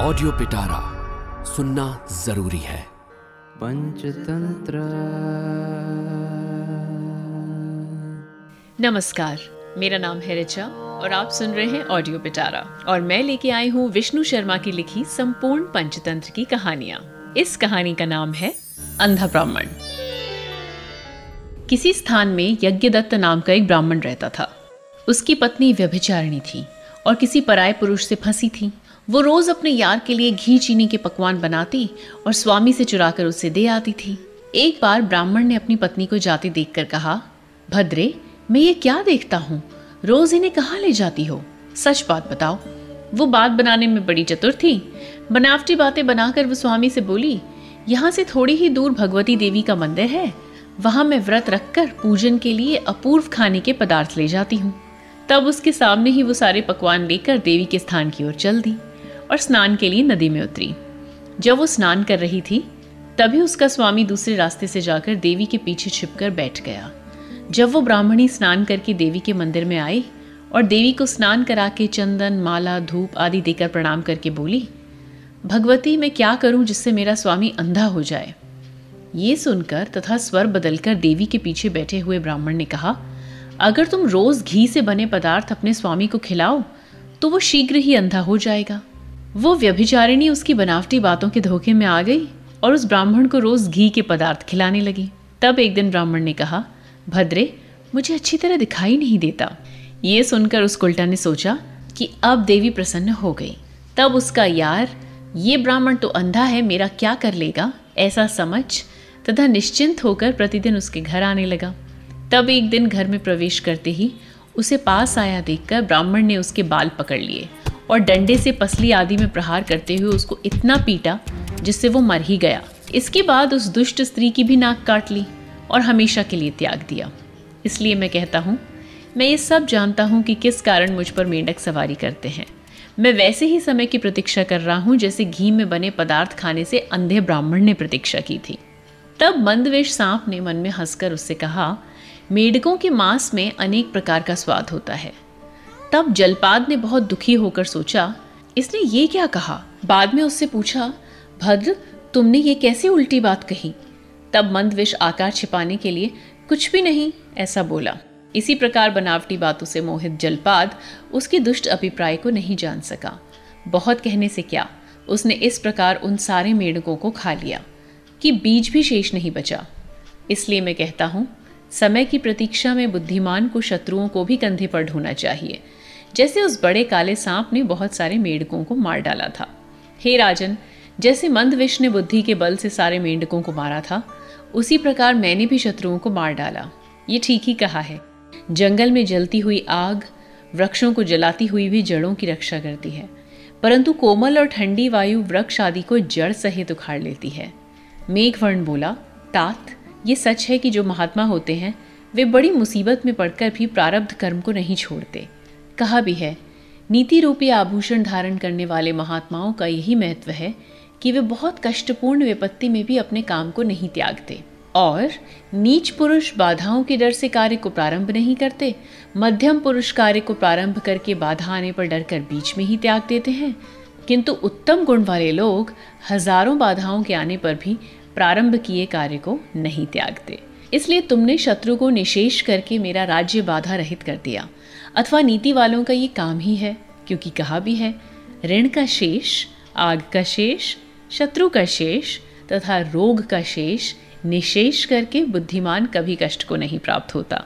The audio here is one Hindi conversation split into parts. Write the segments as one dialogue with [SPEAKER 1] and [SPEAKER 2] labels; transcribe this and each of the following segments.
[SPEAKER 1] ऑडियो पिटारा सुनना ज़रूरी है।
[SPEAKER 2] पंचतंत्र।
[SPEAKER 3] नमस्कार मेरा नाम है रिचा और आप सुन रहे हैं ऑडियो पिटारा और मैं लेके आई हूँ विष्णु शर्मा की लिखी संपूर्ण पंचतंत्र की कहानियाँ। इस कहानी का नाम है अंधा ब्राह्मण। किसी स्थान में यज्ञदत्त नाम का एक ब्राह्मण रहता था। उसकी पत्नी व्यभिचारिणी थी और किसी पराय पुरुष से फंसी थी। वो रोज अपने यार के लिए घी चीनी के पकवान बनाती और स्वामी से चुरा कर उसे दे आती थी। एक बार ब्राह्मण ने अपनी पत्नी को जाते देखकर कहा, भद्रे, मैं ये क्या देखता हूँ? रोज इन्हें कहाँ ले जाती हो? सच बात बताओ। वो बात बनाने में बड़ी चतुर थी। बनावटी बातें बनाकर वो स्वामी से बोली, यहाँ से थोड़ी ही दूर भगवती देवी का मंदिर है। वहाँ मैं व्रत रखकर पूजन के लिए अपूर्व खाने के पदार्थ ले जाती हूँ। तब उसके सामने ही वो सारे पकवान लेकर देवी के स्थान की ओर चल दी। और स्नान के लिए नदी में उतरी। जब वो स्नान कर रही थी, तभी उसका स्वामी दूसरे रास्ते से जाकर देवी के पीछे छिपकर बैठ गया। जब वो ब्राह्मणी स्नान करके देवी के मंदिर में आई और देवी को स्नान करा के चंदन, माला, धूप आदि देकर प्रणाम करके बोली, भगवती, मैं क्या करूँ जिससे मेरा स्वामी अंधा हो जाए? ये सुनकर तथा स्वर बदलकर देवी के पीछे बैठे हुए ब्राह्मण ने कहा, अगर तुम रोज घी से बने पदार्थ अपने स्वामी को खिलाओ तो वो शीघ्र ही अंधा हो जाएगा। वो व्यभिचारिणी उसकी बनावटी बातों के धोखे में आ गई और उस ब्राह्मण को रोज घी के पदार्थ खिलाने लगी। तब एक दिन ब्राह्मण ने कहा, भद्रे, मुझे अच्छी तरह दिखाई नहीं देता। ये सुनकर उस उल्टा ने सोचा कि अब देवी प्रसन्न हो गई। तब उसका, यार, ये ब्राह्मण तो अंधा है, मेरा क्या कर लेगा? ऐसा समझ? तथा निश्चिंत होकर प्रतिदिन उसके घर आने लगा। तब एक दिन घर में प्रवेश करते ही उसे पास आया देखकर ब्राह्मण ने उसके बाल पकड़ लिए। और डंडे से पसली आदि में प्रहार करते हुए उसको इतना पीटा, जिससे वो मर ही गया। इसके बाद उस दुष्ट स्त्री की भी नाक काट ली और हमेशा के लिए त्याग दिया। इसलिए मैं कहता हूँ, मैं ये सब जानता हूँ कि किस कारण मुझ पर मेंढक सवारी करते हैं। मैं वैसे ही समय की प्रतीक्षा कर रहा हूँ, जैसे घी में बने पदार्थ खाने से अंधे ब्राह्मण ने प्रतीक्षा की थी। तब मंदवेश सांप ने मन में हंसकर उससे कहा, मेढकों के मांस में अनेक प्रकार का स्वाद होता है। तब जलपाद ने बहुत दुखी होकर सोचा, इसने ये क्या कहा? बाद में उससे पूछा, भद्र, तुमने ये कैसी उल्टी बात कही? तब मंदविश आकार छिपाने के लिए, कुछ भी नहीं, ऐसा बोला। इसी प्रकार बनावटी बातों से मोहित जलपाद उसके दुष्ट अभिप्राय को नहीं जान सका। बहुत कहने से क्या, उसने इस प्रकार उन सारे मेढकों को खा लिया, कि बीज भी शेष नहीं बचा। इसलिए मैं कहता हूँ समय की प्रतीक्षा में बुद्धिमान को शत्रुओं को भी कंधे पर ढोना चाहिए। जैसे उस बड़े काले सांप ने बहुत सारे मेढकों को मार डाला था। हे राजन, जैसे मंदविश ने बुद्धि के बल से सारे मेंढकों को मारा था, उसी प्रकार मैंने भी शत्रुओं को मार डाला। ये ठीक ही कहा है। जंगल में जलती हुई आग, वृक्षों को जलाती हुई भी जड़ों की रक्षा करती है। परंतु कोमल और ठंडी वायु वृक्ष आदि को जड़ सहित उखाड़ लेती है। मेघवर्ण बोला, तात ये सच है कि जो महात्मा होते हैं, वे बड़ी मुसीबत में पड़कर भी प्रारब्ध कर्म को नहीं छोड़ते। कहा भी है, नीति रूपी आभूषण धारण करने वाले महात्माओं का यही महत्व है कि वे बहुत कष्टपूर्ण विपत्ति में भी अपने काम को नहीं त्यागते और नीच पुरुष बाधाओं के डर से कार्य को प्रारंभ नहीं करते। मध्यम पुरुष कार्य को प्रारंभ करके बाधा आने पर डर कर बीच में ही त्याग देते हैं। किंतु उत्तम गुण वाले लोग हज़ारों बाधाओं के आने पर भी प्रारंभ किए कार्य को नहीं त्यागते। इसलिए तुमने शत्रु को निशेष करके मेरा राज्य बाधा रहित कर दिया। अथवा नीति वालों का ये काम ही है, क्योंकि कहा भी है, ऋण का शेष, आग का शेष, शत्रु का शेष तथा रोग का शेष निशेष करके बुद्धिमान कभी कष्ट को नहीं प्राप्त होता।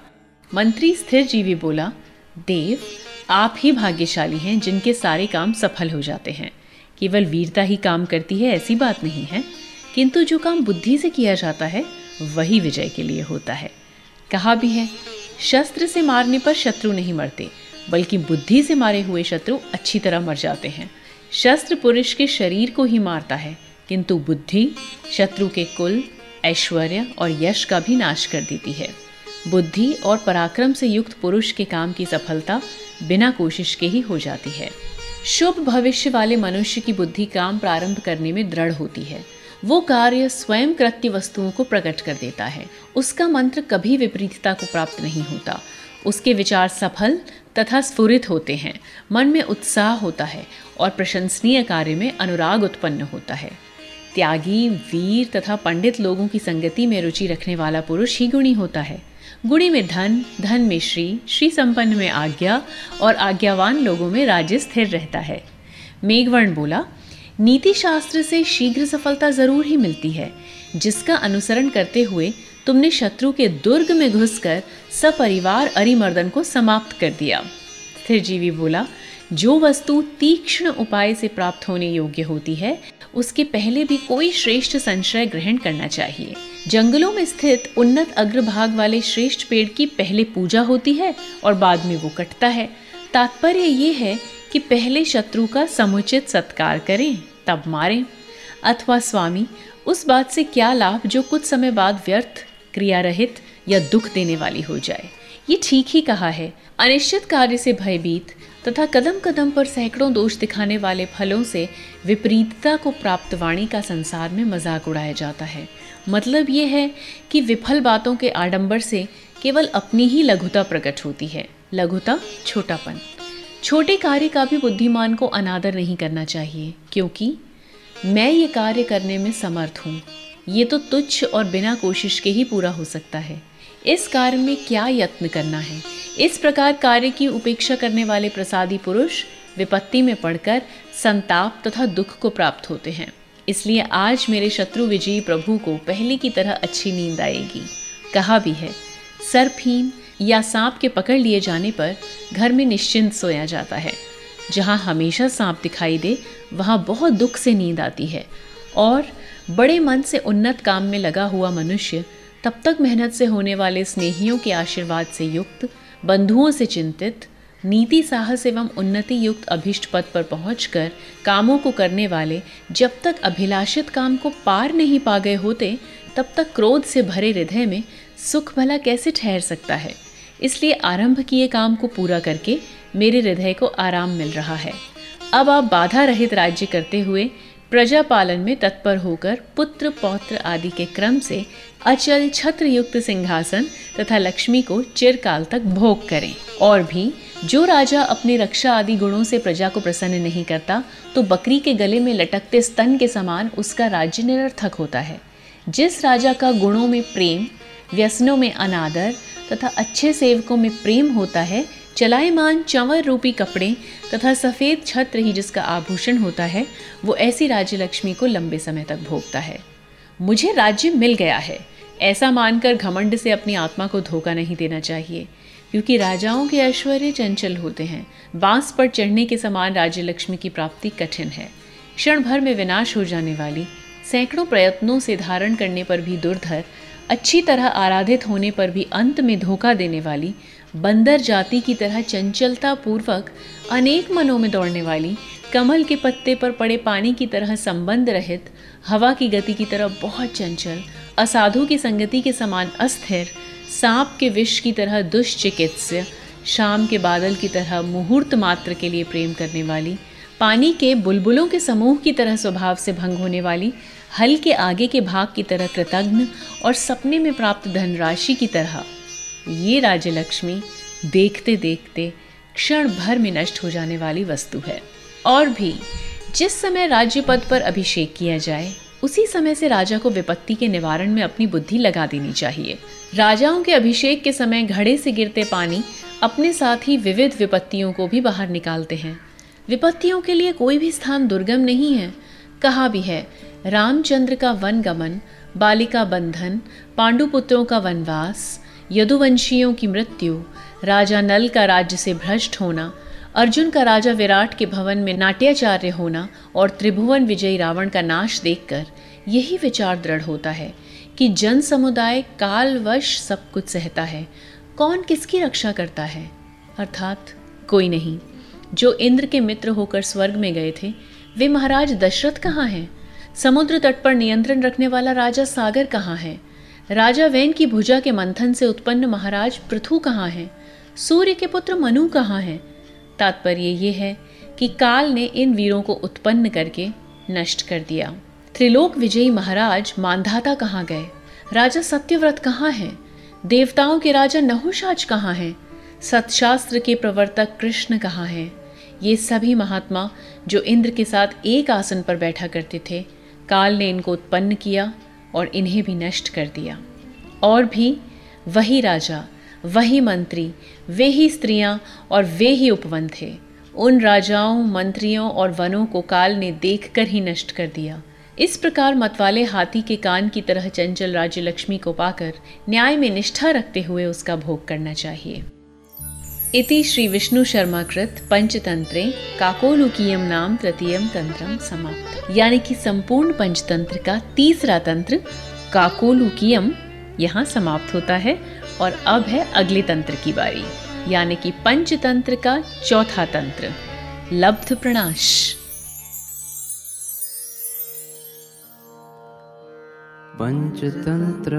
[SPEAKER 3] मंत्री स्थिर जीवी बोला, देव, आप ही भाग्यशाली हैं जिनके सारे काम सफल हो जाते हैं। केवल वीरता ही काम करती है, ऐसी बात नहीं है। किंतु जो काम बुद्धि से किया जाता है, वही विजय के लिए होता है। कहा भी है, शस्त्र से मारने पर शत्रु नहीं मरते, बल्कि बुद्धि से मारे हुए शत्रु अच्छी तरह मर जाते हैं। शस्त्र पुरुष के शरीर को ही मारता है, किंतु बुद्धि शत्रु के कुल, ऐश्वर्य और यश का भी नाश कर देती है। बुद्धि और पराक्रम से युक्त पुरुष के काम की सफलता बिना कोशिश के ही हो जाती है। शुभ भविष्य वाले मनुष्य की बुद्धि काम प्रारंभ करने में दृढ़ होती है। वो कार्य स्वयं कृत्य वस्तुओं को प्रकट कर देता है। उसका मंत्र कभी विपरीतता को प्राप्त नहीं होता। उसके विचार सफल तथा स्फुरित होते हैं। मन में उत्साह होता है और प्रशंसनीय कार्य में अनुराग उत्पन्न होता है। त्यागी, वीर तथा पंडित लोगों की संगति में रुचि रखने वाला पुरुष ही गुणी होता है। गुणी में धन धन में श्री श्री संपन्न में आज्ञा और आज्ञावान लोगों में राज्य स्थिर रहता है। मेघवर्ण बोला नीति शास्त्र से शीघ्र सफलता ज़रूर ही मिलती है। जिसका अनुसरण करते हुए तुमने शत्रु के दुर्ग में घुसकर सपरिवार अरिमर्दन को समाप्त कर दिया। स्थिर जीवी बोला, जो वस्तु तीक्ष्ण उपाय से प्राप्त होने योग्य होती है, उसके पहले भी कोई श्रेष्ठ संशय ग्रहण करना चाहिए। जंगलों में स्थित उन्नत अग्रभाग वाले श्रेष्ठ पेड़ की पहले पूजा होती है और बाद में वो कटता है। तात्पर्य ये है कि पहले शत्रु का समुचित सत्कार करें। तब मारें। अथवा, स्वामी, उस बात से क्या लाभ जो कुछ समय बाद व्यर्थ क्रिया रहित या दुख देने वाली हो जाए? ये ठीक ही कहा है। अनिश्चित कार्य से भयभीत तथा कदम कदम पर सैकड़ों दोष दिखाने वाले फलों से विपरीतता को प्राप्त वाणी का संसार में मज़ाक उड़ाया जाता है। मतलब ये है कि विफल बातों के आडंबर से केवल अपनी ही लघुता प्रकट होती है। लघुता छोटापन। छोटे कार्य का भी बुद्धिमान को अनादर नहीं करना चाहिए, क्योंकि मैं ये कार्य करने में समर्थ हूँ। ये तो तुच्छ और बिना कोशिश के ही पूरा हो सकता है। इस कार्य में क्या यत्न करना है? इस प्रकार कार्य की उपेक्षा करने वाले प्रसादी पुरुष विपत्ति में पड़कर संताप तथा दुख को प्राप्त होते हैं। इसलिए आज मेरे शत्रु विजयी प्रभु को पहले की तरह अच्छी नींद आएगी। कहा भी है सर्फहीन या सांप के पकड़ लिए जाने पर घर में निश्चिंत सोया जाता है। जहाँ हमेशा सांप दिखाई दे, वहाँ बहुत दुख से नींद आती है। और बड़े मन से उन्नत काम में लगा हुआ मनुष्य तब तक मेहनत से होने वाले स्नेहियों के आशीर्वाद से युक्त, बंधुओं से चिंतित, नीति साहस एवं उन्नति युक्त अभिष्ट पद पर पहुंचकर कामों को करने वाले जब तक अभिलाषित काम को पार नहीं पा गए होते, तब तक क्रोध से भरे हृदय में सुख भला कैसे ठहर सकता है? इसलिए आरंभ किए काम को पूरा करके मेरे हृदय को आराम मिल रहा है। अब आप बाधा रहित राज्य करते हुए प्रजा पालन में तत्पर होकर पुत्र, पौत्र आदि के क्रम से अचल छत्र युक्त सिंहासन तथा लक्ष्मी को चिरकाल तक भोग करें। और भी, जो राजा अपने रक्षा आदि गुणों से प्रजा को प्रसन्न नहीं करता तो बकरी के गले में लटकते स्तन के समान उसका राज्य निरर्थक होता है। जिस राजा का गुणों में प्रेम, व्यसनों में अनादर तथा अच्छे सेवकों में प्रेम होता है चलायमान चंवर रूपी कपड़े तथा सफ़ेद छत्र ही जिसका आभूषण होता है, वो ऐसी राज्य लक्ष्मी को लंबे समय तक भोगता है। मुझे राज्य मिल गया है। ऐसा मानकर घमंड से अपनी आत्मा को धोखा नहीं देना चाहिए, क्योंकि राजाओं के ऐश्वर्य चंचल होते हैं। बाँस पर चढ़ने के समान राज्य लक्ष्मी की प्राप्ति कठिन है। क्षण भर में विनाश हो जाने वाली, सैकड़ों प्रयत्नों से धारण करने पर भी दुर्धर अच्छी तरह आराधित होने पर भी अंत में धोखा देने वाली, बंदर जाति की तरह चंचलता पूर्वक अनेक मनों में दौड़ने वाली, कमल के पत्ते पर पड़े पानी की तरह संबंध रहित, हवा की गति की तरह बहुत चंचल, असाधु की संगति के समान अस्थिर, सांप के विष की तरह दुष्चिकित्स्य, शाम के बादल की तरह मुहूर्त मात्र के लिए प्रेम करने वाली, पानी के बुलबुलों के समूह की तरह स्वभाव से भंग होने वाली हल के आगे के भाग की तरह कृतज्ञ और सपने में प्राप्त धनराशि की तरह। ये राज्य लक्ष्मी देखते देखते क्षण भर में नष्ट हो जाने वाली वस्तु है। और भी, जिस समय राज्य पद पर अभिषेक किया जाए, उसी समय से राजा को विपत्ति के निवारण में अपनी बुद्धि लगा देनी चाहिए। राजाओं के अभिषेक के समय घड़े से गिरते पानी अपने साथ ही विविध विपत्तियों को भी बाहर निकालते हैं। विपत्तियों के लिए कोई भी स्थान दुर्गम नहीं है। कहा भी है, रामचंद्र का वन गमन, बालिका बंधन, पांडुपुत्रों का वनवास, यदुवंशियों की मृत्यु, राजा नल का राज्य से भ्रष्ट होना, अर्जुन का राजा विराट के भवन में नाट्याचार्य होना और त्रिभुवन विजयी रावण का नाश देखकर यही विचार दृढ़ होता है कि जन समुदाय कालवश सब कुछ सहता है। कौन किसकी रक्षा करता है? अर्थात कोई नहीं। जो इंद्र के मित्र होकर स्वर्ग में गए थे वे महाराज दशरथ कहाँ हैं? समुद्र तट पर नियंत्रण रखने वाला राजा सागर कहाँ है? राजा वैन की भुजा के मंथन से उत्पन्न महाराज पृथु कहाँ हैं? सूर्य के पुत्र मनु कहाँ हैं? तात्पर्य ये है कि काल ने इन वीरों को उत्पन्न करके नष्ट कर दिया। त्रिलोक विजयी महाराज मानधाता कहाँ गए? राजा सत्यव्रत कहाँ हैं? देवताओं के राजा नहुषाज कहाँ हैं? सतशास्त्र के प्रवर्तक कृष्ण कहाँ हैं? ये सभी महात्मा जो इंद्र के साथ एक आसन पर बैठा करते थे, काल ने इनको उत्पन्न किया और इन्हें भी नष्ट कर दिया। और भी वही राजा, वही मंत्री, वे ही स्त्रियाँ और वे ही उपवन थे। उन राजाओं, मंत्रियों और वनों को काल ने देखकर ही नष्ट कर दिया। इस प्रकार मतवाले हाथी के कान की तरह चंचल राज्य लक्ष्मी को पाकर न्याय में निष्ठा रखते हुए उसका भोग करना चाहिए। इति श्री विष्णु शर्मा कृत पंचतंत्रे काकोलुकीयम नाम तृतीयम तंत्रम समाप्त। यानी कि संपूर्ण पंचतंत्र का तीसरा तंत्र काकोलुकीयम यहाँ समाप्त होता है और अब है अगले तंत्र की बारी, यानी कि पंचतंत्र का चौथा तंत्र, लब्ध प्रणाश।
[SPEAKER 2] पंचतंत्र।